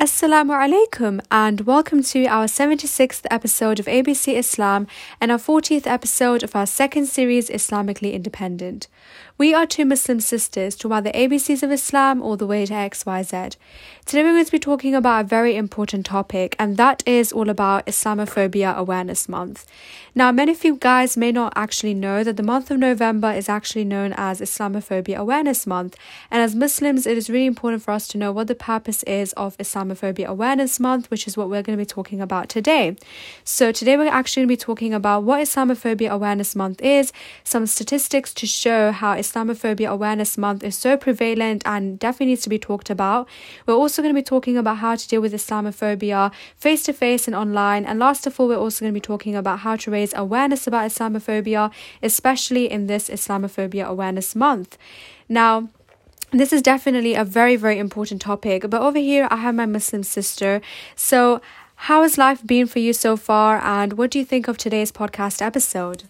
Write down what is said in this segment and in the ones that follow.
Assalamu alaikum and welcome to our 76th episode of ABC Islam and our 40th episode of our second series Islamically Independent. We are two Muslim sisters to about the ABCs of Islam all the way to XYZ. Today we're going to be talking about a very important topic and that is all about Islamophobia Awareness Month. Now, many of you guys may not actually know that the month of November is actually known as Islamophobia Awareness Month and as Muslims it is really important for us to know what the purpose is of Islamophobia Awareness Month, which is what we're going to be talking about today. So today we're actually going to be talking about what Islamophobia Awareness Month is, some statistics to show how Awareness Month is so prevalent and definitely needs to be talked about. We're also going to be talking about how to deal with Islamophobia face to face and online. And last of all, we're also going to be talking about how to raise awareness about Islamophobia, especially in this Islamophobia Awareness Month. Now, this is definitely a very, very important topic. But over here, I have my Muslim sister. So, how has life been for you so far? And what do you think of today's podcast episode?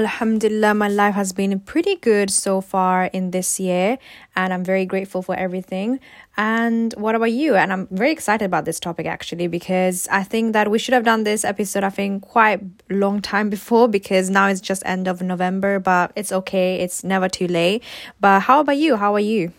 Alhamdulillah, my life has been pretty good so far in this year, and I'm very grateful for everything. And what about you? And I'm very excited about this topic actually because I think that we should have done this episode, I think, quite long time before because now it's just end of November, but it's okay, it's never too late. But how about you? How are you?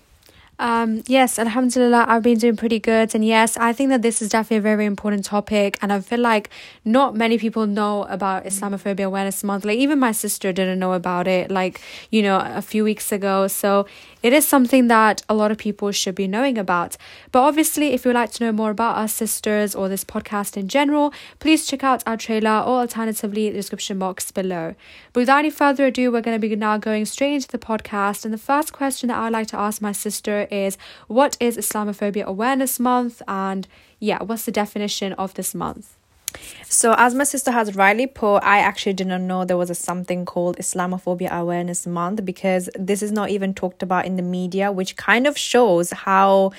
Um, yes, Alhamdulillah, I've been doing pretty good. And yes, I think that this is definitely a very important topic. And I feel like not many people know about Islamophobia Awareness Month. Like, even my sister didn't know about it, like, you know, a few weeks ago. So it is something that a lot of people should be knowing about. But obviously, if you'd like to know more about our sisters or this podcast in general, please check out our trailer or alternatively the description box below. But without any further ado, we're going to be now going straight into the podcast. And the first question that I'd like to ask my sister is what is Islamophobia Awareness Month? And yeah, what's the definition of this month? So, as my sister has rightly put, I actually didn't know there was a something called Islamophobia Awareness Month because this is not even talked about in the media, which kind of shows how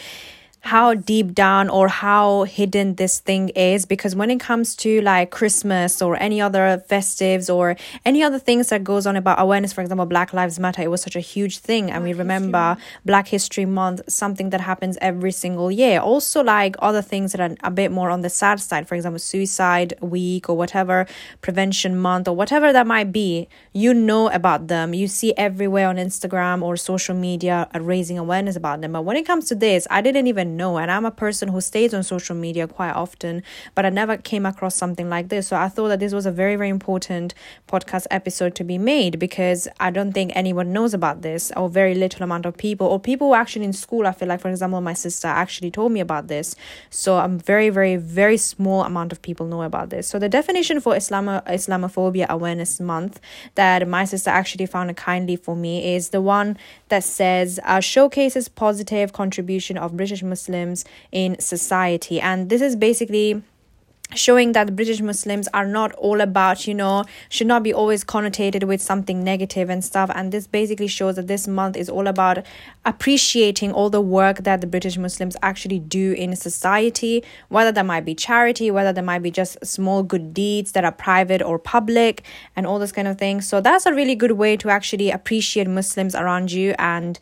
how deep down or how hidden this thing is because when it comes to like christmas or any other festives or any other things that goes on about awareness for example black lives matter it was such a huge thing. And we remember black history month something that happens every single year. Also like other things that are a bit more on the sad side for example suicide week or whatever prevention month or whatever that might be. You know about them. You see everywhere on instagram or social media raising awareness about them. But when it comes to this i didn't even know. And I'm a person who stays on social media quite often, but I never came across something like this. So I thought that this was a very, very important podcast episode to be made because I don't think anyone knows about this, or very little amount of people, or people who actually in school. I feel like, for example, my sister actually told me about this. So I'm very, very, very small amount of people know about this. So the definition for Islam Islamophobia Awareness Month that my sister actually found kindly for me is the one that says uh, showcases positive contribution of British Muslims Muslims in society. And this is basically showing that British Muslims are not all about, you know, should not be always connotated with something negative and stuff. And this basically shows that this month is all about appreciating all the work that the British Muslims actually do in society, whether that might be charity, whether there might be just small good deeds that are private or public, and all this kind of thing. So that's a really good way to actually appreciate Muslims around you and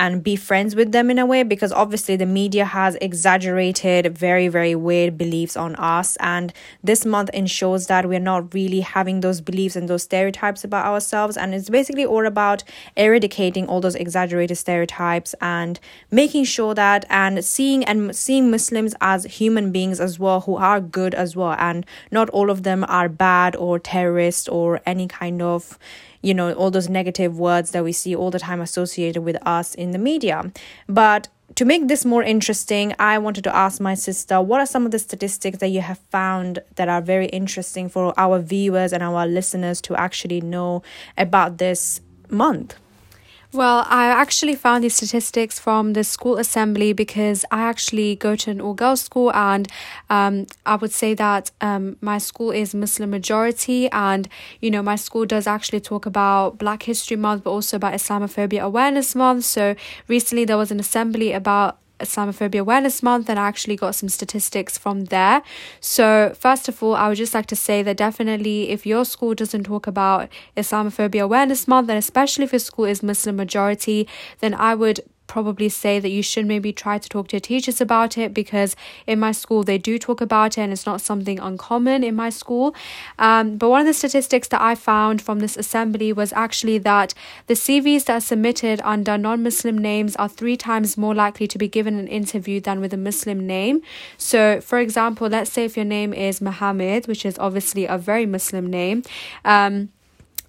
and be friends with them in a way because obviously the media has exaggerated very very weird beliefs on us. And this month ensures that we're not really having those beliefs and those stereotypes about ourselves. And it's basically all about eradicating all those exaggerated stereotypes and making sure that and seeing and seeing muslims as human beings as well who are good as well. And not all of them are bad or terrorists or any kind of you know, all those negative words that we see all the time associated with us in the media. But to make this more interesting, I wanted to ask my sister what are some of the statistics that you have found that are very interesting for our viewers and our listeners to actually know about this month? Well, I actually found these statistics from the school assembly because I actually go to an all girls school, and um, I would say that um, my school is Muslim majority, and you know, my school does actually talk about Black History Month, but also about Islamophobia Awareness Month. So recently, there was an assembly about Islamophobia Awareness Month, and I actually got some statistics from there. So, first of all, I would just like to say that definitely if your school doesn't talk about Islamophobia Awareness Month, and especially if your school is Muslim majority, then I would probably say that you should maybe try to talk to your teachers about it because in my school they do talk about it and it's not something uncommon in my school. Um, but one of the statistics that I found from this assembly was actually that the CVs that are submitted under non Muslim names are three times more likely to be given an interview than with a Muslim name. So, for example, let's say if your name is Muhammad, which is obviously a very Muslim name. Um,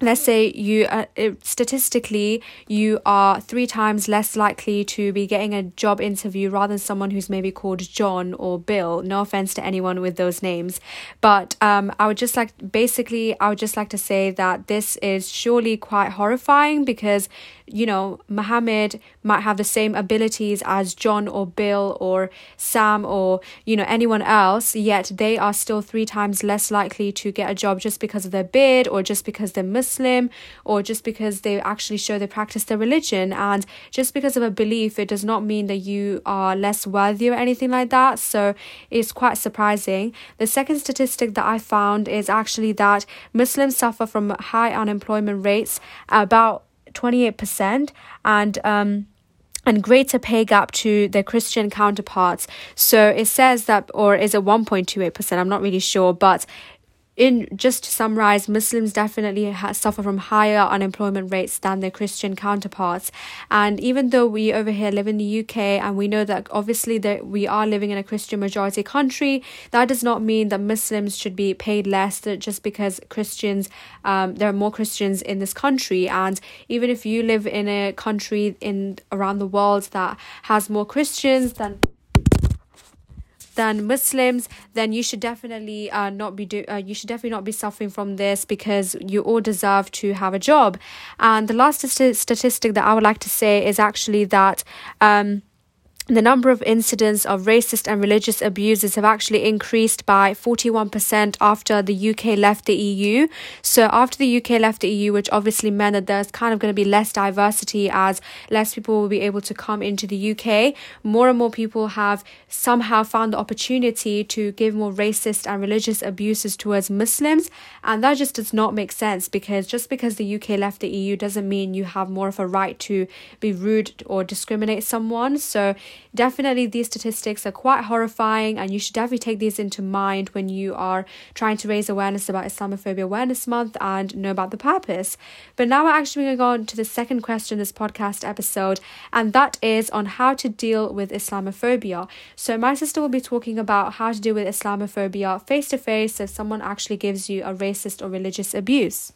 let's say you uh, statistically you are three times less likely to be getting a job interview rather than someone who's maybe called john or bill. No offense to anyone with those names. But um, i would just like basically i would just like to say that this is surely quite horrifying because you know, Muhammad might have the same abilities as John or Bill or Sam or, you know, anyone else, yet they are still three times less likely to get a job just because of their beard or just because they're Muslim or just because they actually show they practice their religion. And just because of a belief, it does not mean that you are less worthy or anything like that. So it's quite surprising. The second statistic that I found is actually that Muslims suffer from high unemployment rates. About 28% and um and greater pay gap to their Christian counterparts. So it says that, or is it 1.28%? I'm not really sure, but in just to summarize, Muslims definitely ha- suffer from higher unemployment rates than their Christian counterparts. And even though we over here live in the UK and we know that obviously that we are living in a Christian majority country, that does not mean that Muslims should be paid less just because Christians, um, there are more Christians in this country. And even if you live in a country in around the world that has more Christians than than Muslims, then you should definitely uh, not be do uh, you should definitely not be suffering from this because you all deserve to have a job. And the last st- statistic that I would like to say is actually that um, the number of incidents of racist and religious abuses have actually increased by 41% after the UK left the EU. So, after the UK left the EU, which obviously meant that there's kind of going to be less diversity as less people will be able to come into the UK, more and more people have somehow found the opportunity to give more racist and religious abuses towards Muslims. And that just does not make sense because just because the UK left the EU doesn't mean you have more of a right to be rude or discriminate someone. So, definitely these statistics are quite horrifying and you should definitely take these into mind when you are trying to raise awareness about Islamophobia Awareness Month and know about the purpose. But now we're actually going to go on to the second question this podcast episode, and that is on how to deal with Islamophobia. So my sister will be talking about how to deal with Islamophobia face to face if someone actually gives you a racist or religious abuse.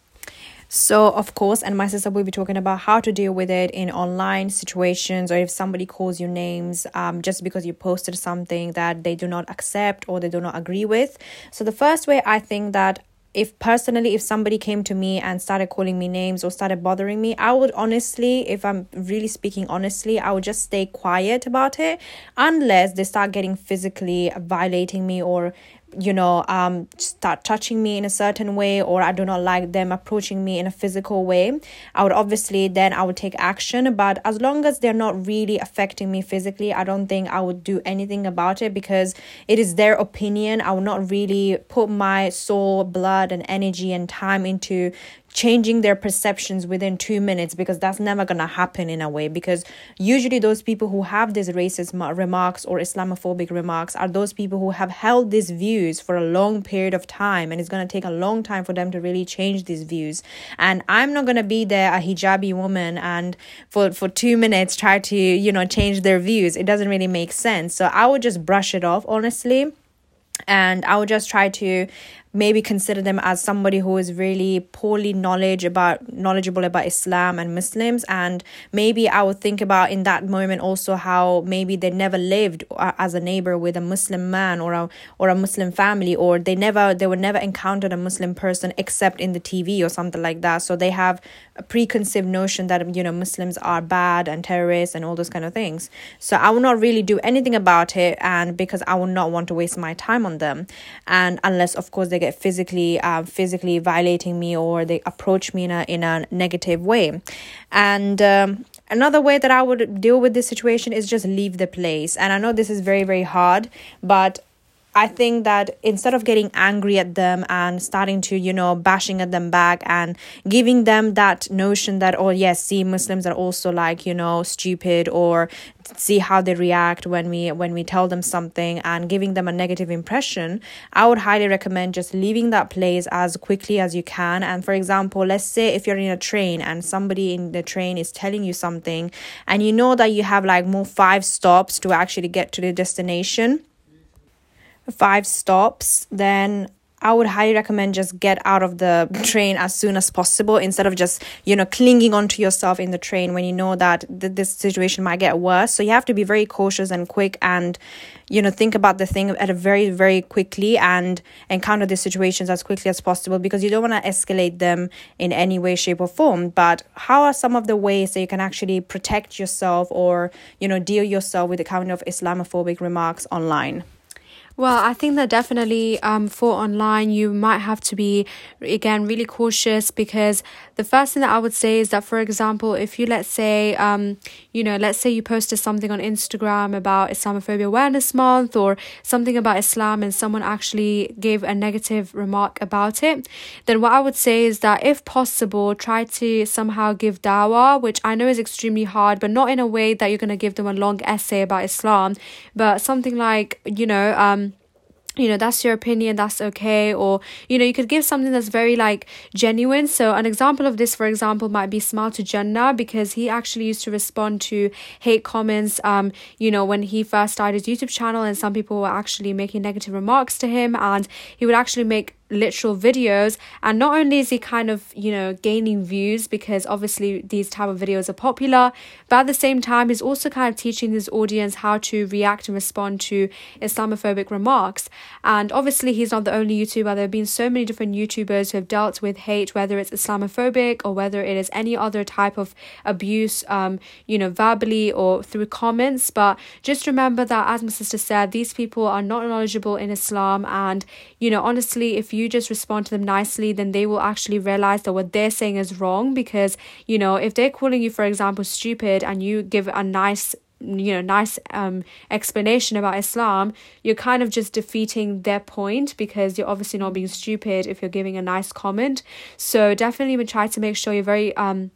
So, of course, and my sister will be talking about how to deal with it in online situations or if somebody calls you names um, just because you posted something that they do not accept or they do not agree with. So, the first way I think that if personally if somebody came to me and started calling me names or started bothering me i would honestly if i'm really speaking honestly i would just stay quiet about it unless they start getting physically violating me or you know um start touching me in a certain way or i do not like them approaching me in a physical way i would obviously then i would take action. But as long as they're not really affecting me physically i don't think i would do anything about it because it is their opinion. I would not really put my soul blood and energy and time into changing their perceptions within two minutes because that's never to happen in a way. Because usually, those people who have these racist remarks or Islamophobic remarks are those people who have held these views for a long period of time, and it's to take a long time for them to really change these views. And I'm not to be there, a hijabi woman, and for, for two minutes try to, you know, change their views. It doesn't really make sense. So I would just brush it off, honestly and I would just try to maybe consider them as somebody who is really poorly knowledge about knowledgeable about Islam and Muslims. And maybe I would think about in that moment also how maybe they never lived uh, as a neighbor with a Muslim man or a or a Muslim family or they never they were never encountered a Muslim person except in the TV or something like that. So they have a preconceived notion that you know Muslims are bad and terrorists and all those kind of things. So I will not really do anything about it and because I will not want to waste my time on them. And unless of course they get get physically uh, physically violating me or they approach me in a in a negative way. And um, another way that i would deal with this situation is just leave the place. And i know this is very very hard but I think that instead of getting angry at them and starting to, you know, bashing at them back and giving them that notion that, oh, yes, see, Muslims are also like, you know, stupid or see how they react when we when we tell them something and giving them a negative impression i would highly recommend just leaving that place as quickly as you can. And for example let's say if you're in a train and somebody in the train is telling you something and you know that you have like more five stops to actually get to the destination five stops, then I would highly recommend just get out of the train as soon as possible instead of just, you know, clinging onto yourself in the train when you know that th- this situation might get worse. So you have to be very cautious and quick and, you know, think about the thing at a very, very quickly and encounter these situations as quickly as possible because you don't want to escalate them in any way, shape, or form. But how are some of the ways that you can actually protect yourself or, you know, deal yourself with the kind of Islamophobic remarks online? Well, I think that definitely um, for online, you might have to be, again, really cautious because the first thing that I would say is that, for example, if you, let's say, um, you know, let's say you posted something on Instagram about Islamophobia Awareness Month or something about Islam and someone actually gave a negative remark about it, then what I would say is that if possible, try to somehow give dawah, which I know is extremely hard, but not in a way that you're going to give them a long essay about Islam, but something like, you know, um, you know that's your opinion that's okay or you know you could give something that's very like genuine. So an example of this for example might be smile to jannah because he actually used to respond to hate comments um you know when he first started his youtube channel and some people were actually making negative remarks to him and he would actually make literal videos. And not only is he kind of you know gaining views because obviously these type of videos are popular but at the same time he's also kind of teaching his audience how to react and respond to islamophobic remarks. And obviously he's not the only youtuber. There have been so many different youtubers who have dealt with hate whether it's islamophobic or whether it is any other type of abuse um you know verbally or through comments. But just remember that as my sister said these people are not knowledgeable in islam. And you know honestly if you just respond to them nicely, then they will actually realize that what they're saying is wrong. Because, you know, if they're calling you, for example, stupid and you give a nice you know nice um explanation about islam you're kind of just defeating their point because you're obviously not being stupid if you're giving a nice comment so definitely we try to make sure you're very um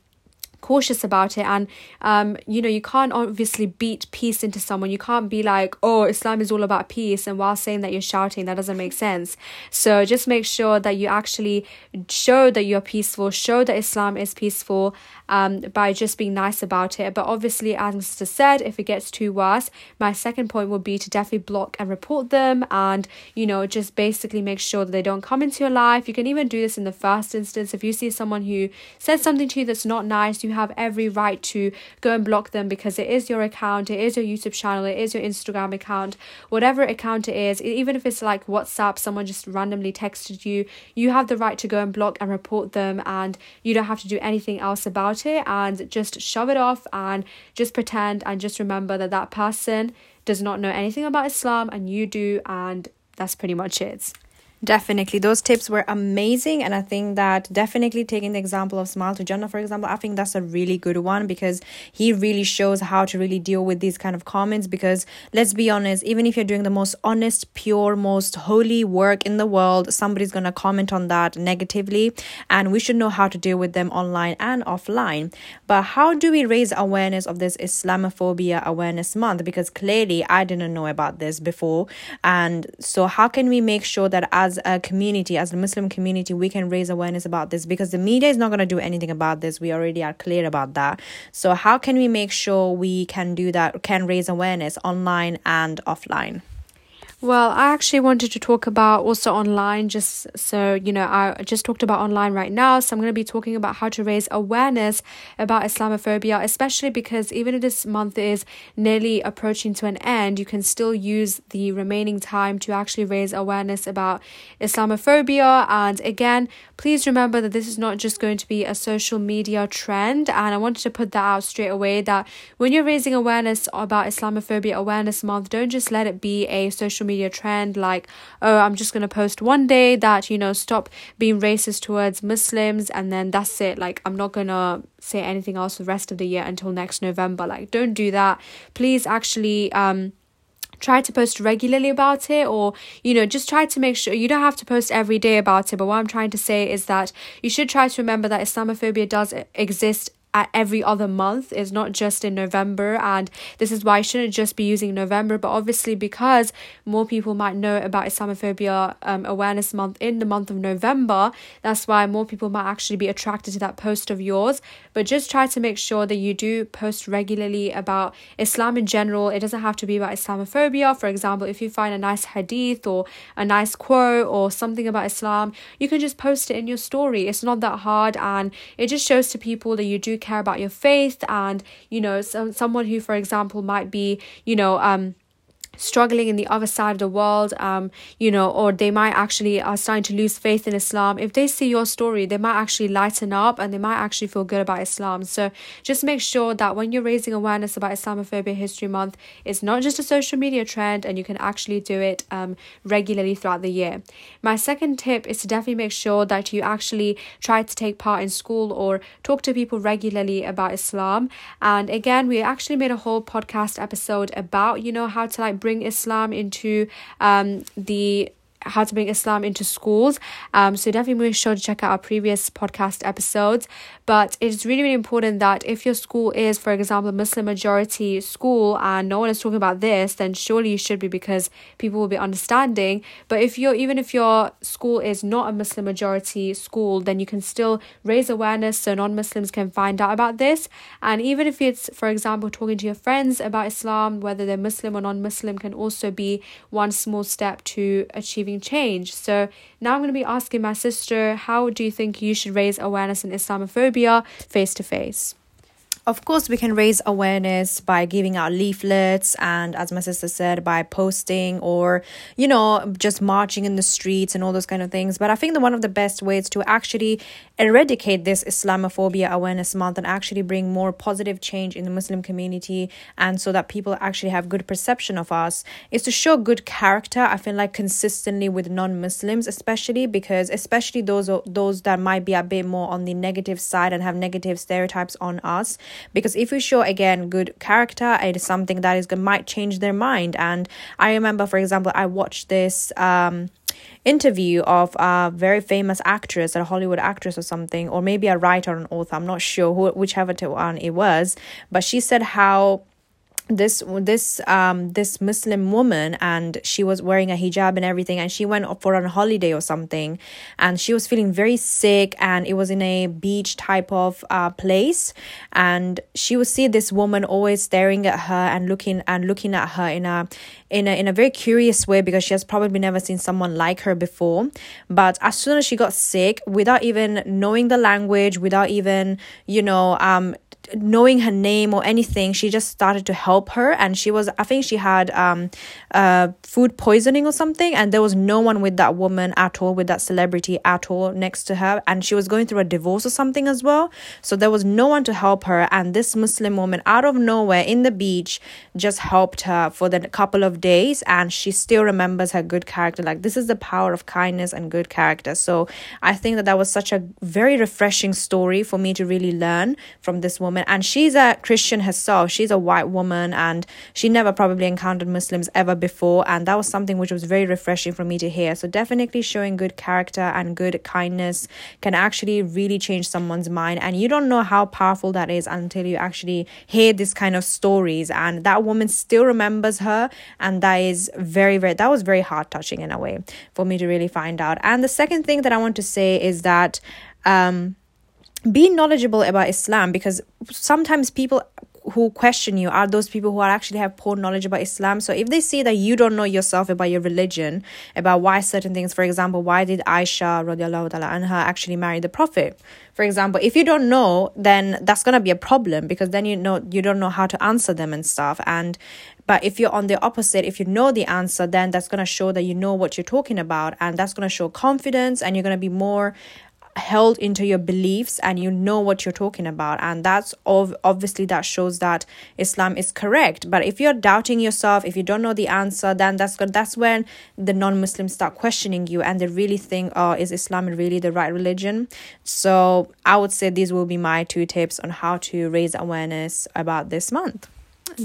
cautious about it. And um you know you can't obviously beat peace into someone. You can't be like oh islam is all about peace. And while saying that you're shouting that doesn't make sense. So just make sure that you actually show that you're peaceful. Show that islam is peaceful um by just being nice about it. But obviously as mr said if it gets too worse my second point would be to definitely block and report them and you know just basically make sure that they don't come into your life. You can even do this in the first instance. If you see someone who says something to you that's not nice you have every right to go and block them because it is your account, it is your YouTube channel, it is your Instagram account, whatever account it is, even if it's like WhatsApp, someone just randomly texted you, you have the right to go and block and report them, and you don't have to do anything else about it. And just shove it off and just pretend and just remember that that person does not know anything about Islam and you do, and that's pretty much it. Definitely. Those tips were amazing. And I think that definitely taking the example of Smile to Jannah, for example, I think that's a really good one because he really shows how to really deal with these kind of comments. Because let's be honest, even if you're doing the most honest, pure, most holy work in the world, somebody's going to comment on that negatively. And we should know how to deal with them online and offline. But how do we raise awareness of this Islamophobia Awareness Month? Because clearly I didn't know about this before. And so, how can we make sure that as as a community, as the Muslim community, we can raise awareness about this because the media is not going to do anything about this. We already are clear about that. So, how can we make sure we can do that, can raise awareness online and offline? Well, I actually wanted to talk about also online, just so you know, I just talked about online right now. So I'm going to be talking about how to raise awareness about Islamophobia, especially because even if this month is nearly approaching to an end, you can still use the remaining time to actually raise awareness about Islamophobia. And again, please remember that this is not just going to be a social media trend. And I wanted to put that out straight away that when you're raising awareness about Islamophobia Awareness Month, don't just let it be a social media trend like, oh, I'm just going to post one day that, you know, stop being racist towards Muslims and then that's it. Like, I'm not going to say anything else the rest of the year until next November. Like, don't do that. Please actually, um, try to post regularly about it or you know just try to make sure you don't have to post every day about it but what i'm trying to say is that you should try to remember that islamophobia does exist every other month. Is not just in November and this is why I shouldn't just be using November but obviously because more people might know about Islamophobia um, awareness month in the month of November that's why more people might actually be attracted to that post of yours. But just try to make sure that you do post regularly about Islam in general. It doesn't have to be about Islamophobia. For example if you find a nice hadith or a nice quote or something about Islam you can just post it in your story. It's not that hard and it just shows to people that you do care about your faith and you know some, someone who for example might be you know um struggling in the other side of the world, um, you know, or they might actually are starting to lose faith in Islam. If they see your story, they might actually lighten up and they might actually feel good about Islam. So just make sure that when you're raising awareness about Islamophobia History Month, it's not just a social media trend and you can actually do it um, regularly throughout the year. My second tip is to definitely make sure that you actually try to take part in school or talk to people regularly about Islam. And again, we actually made a whole podcast episode about, you know, how to like bring bring Islam into um, the how to bring Islam into schools. Um, so definitely make sure to check out our previous podcast episodes. But it's really, really important that if your school is, for example, a Muslim majority school and no one is talking about this, then surely you should be because people will be understanding. But if you're even if your school is not a Muslim majority school, then you can still raise awareness so non-Muslims can find out about this. And even if it's, for example, talking to your friends about Islam, whether they're Muslim or non-Muslim, can also be one small step to achieving change. So now I'm going to be asking my sister, how do you think you should raise awareness in Islamophobia face to face? Of course we can raise awareness by giving out leaflets and as my sister said by posting or you know just marching in the streets and all those kind of things. But i think that one of the best ways to actually eradicate this islamophobia awareness month and actually bring more positive change in the muslim community and so that people actually have good perception of us is to show good character i feel like consistently with non-muslims especially because especially those those that might be a bit more on the negative side and have negative stereotypes on us because if you show again good character it is something that is might change their mind and i remember for example i watched this um interview of a very famous actress, a Hollywood actress or something, or maybe a writer or an author. I'm not sure who, whichever one it was, but she said how this this um this muslim woman and she was wearing a hijab and everything and she went for a holiday or something and she was feeling very sick and it was in a beach type of uh place and she would see this woman always staring at her and looking and looking at her in a in a in a very curious way because she has probably never seen someone like her before. But as soon as she got sick without even knowing the language without even you know um knowing her name or anything she just started to help her. And she was i think she had um uh food poisoning or something. And there was no one with that woman at all with that celebrity at all next to her. And she was going through a divorce or something as well. So there was no one to help her. And this muslim woman out of nowhere in the beach just helped her for the couple of days. And she still remembers her good character. Like this is the power of kindness and good character. So i think that that was such a very refreshing story for me to really learn from this woman. And she's a Christian herself. She's a white woman and she never probably encountered Muslims ever before. And that was something which was very refreshing for me to hear. So, definitely showing good character and good kindness can actually really change someone's mind. And you don't know how powerful that is until you actually hear this kind of stories. And that woman still remembers her. And that is very, very, that was very heart touching in a way for me to really find out. And the second thing that I want to say is that, um, be knowledgeable about Islam because sometimes people who question you are those people who are actually have poor knowledge about Islam. So if they see that you don't know yourself about your religion, about why certain things, for example, why did Aisha radiallahu ta'ala anha actually marry the Prophet? For example, if you don't know, then that's gonna be a problem because then you know you don't know how to answer them and stuff. And but if you're on the opposite, if you know the answer, then that's gonna show that you know what you're talking about, and that's gonna show confidence, and you're gonna be more held into your beliefs and you know what you're talking about. And that's ov- obviously that shows that islam is correct. But if you're doubting yourself if you don't know the answer then that's good that's when the non-muslims start questioning you and they really think oh is islam really the right religion? So i would say these will be my two tips on how to raise awareness about this month.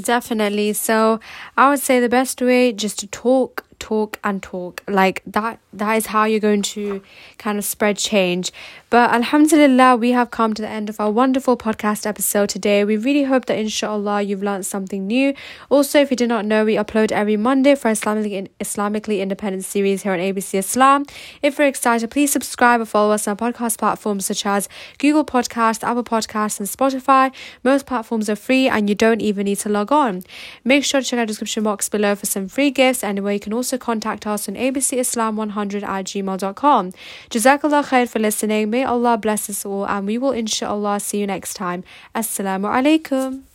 Definitely. So I would say the best way just to talk talk and talk. Like that that is how you're going to kind of spread change. But alhamdulillah we have come to the end of our wonderful podcast episode today. We really hope that inshallah you've learned something new. Also if you did not know we upload every monday for islamically islamically independent series here on abc islam. If you're excited please subscribe or follow us on podcast platforms such as google podcast apple podcasts and spotify. Most platforms are free and you don't even need to log on. Make sure to check out the description box below for some free gifts and where you can also contact us on abcislam100 at gmail.com. Jazakallah khair for listening. May Allah bless us all and we will inshallah see you next time. Assalamu alaikum.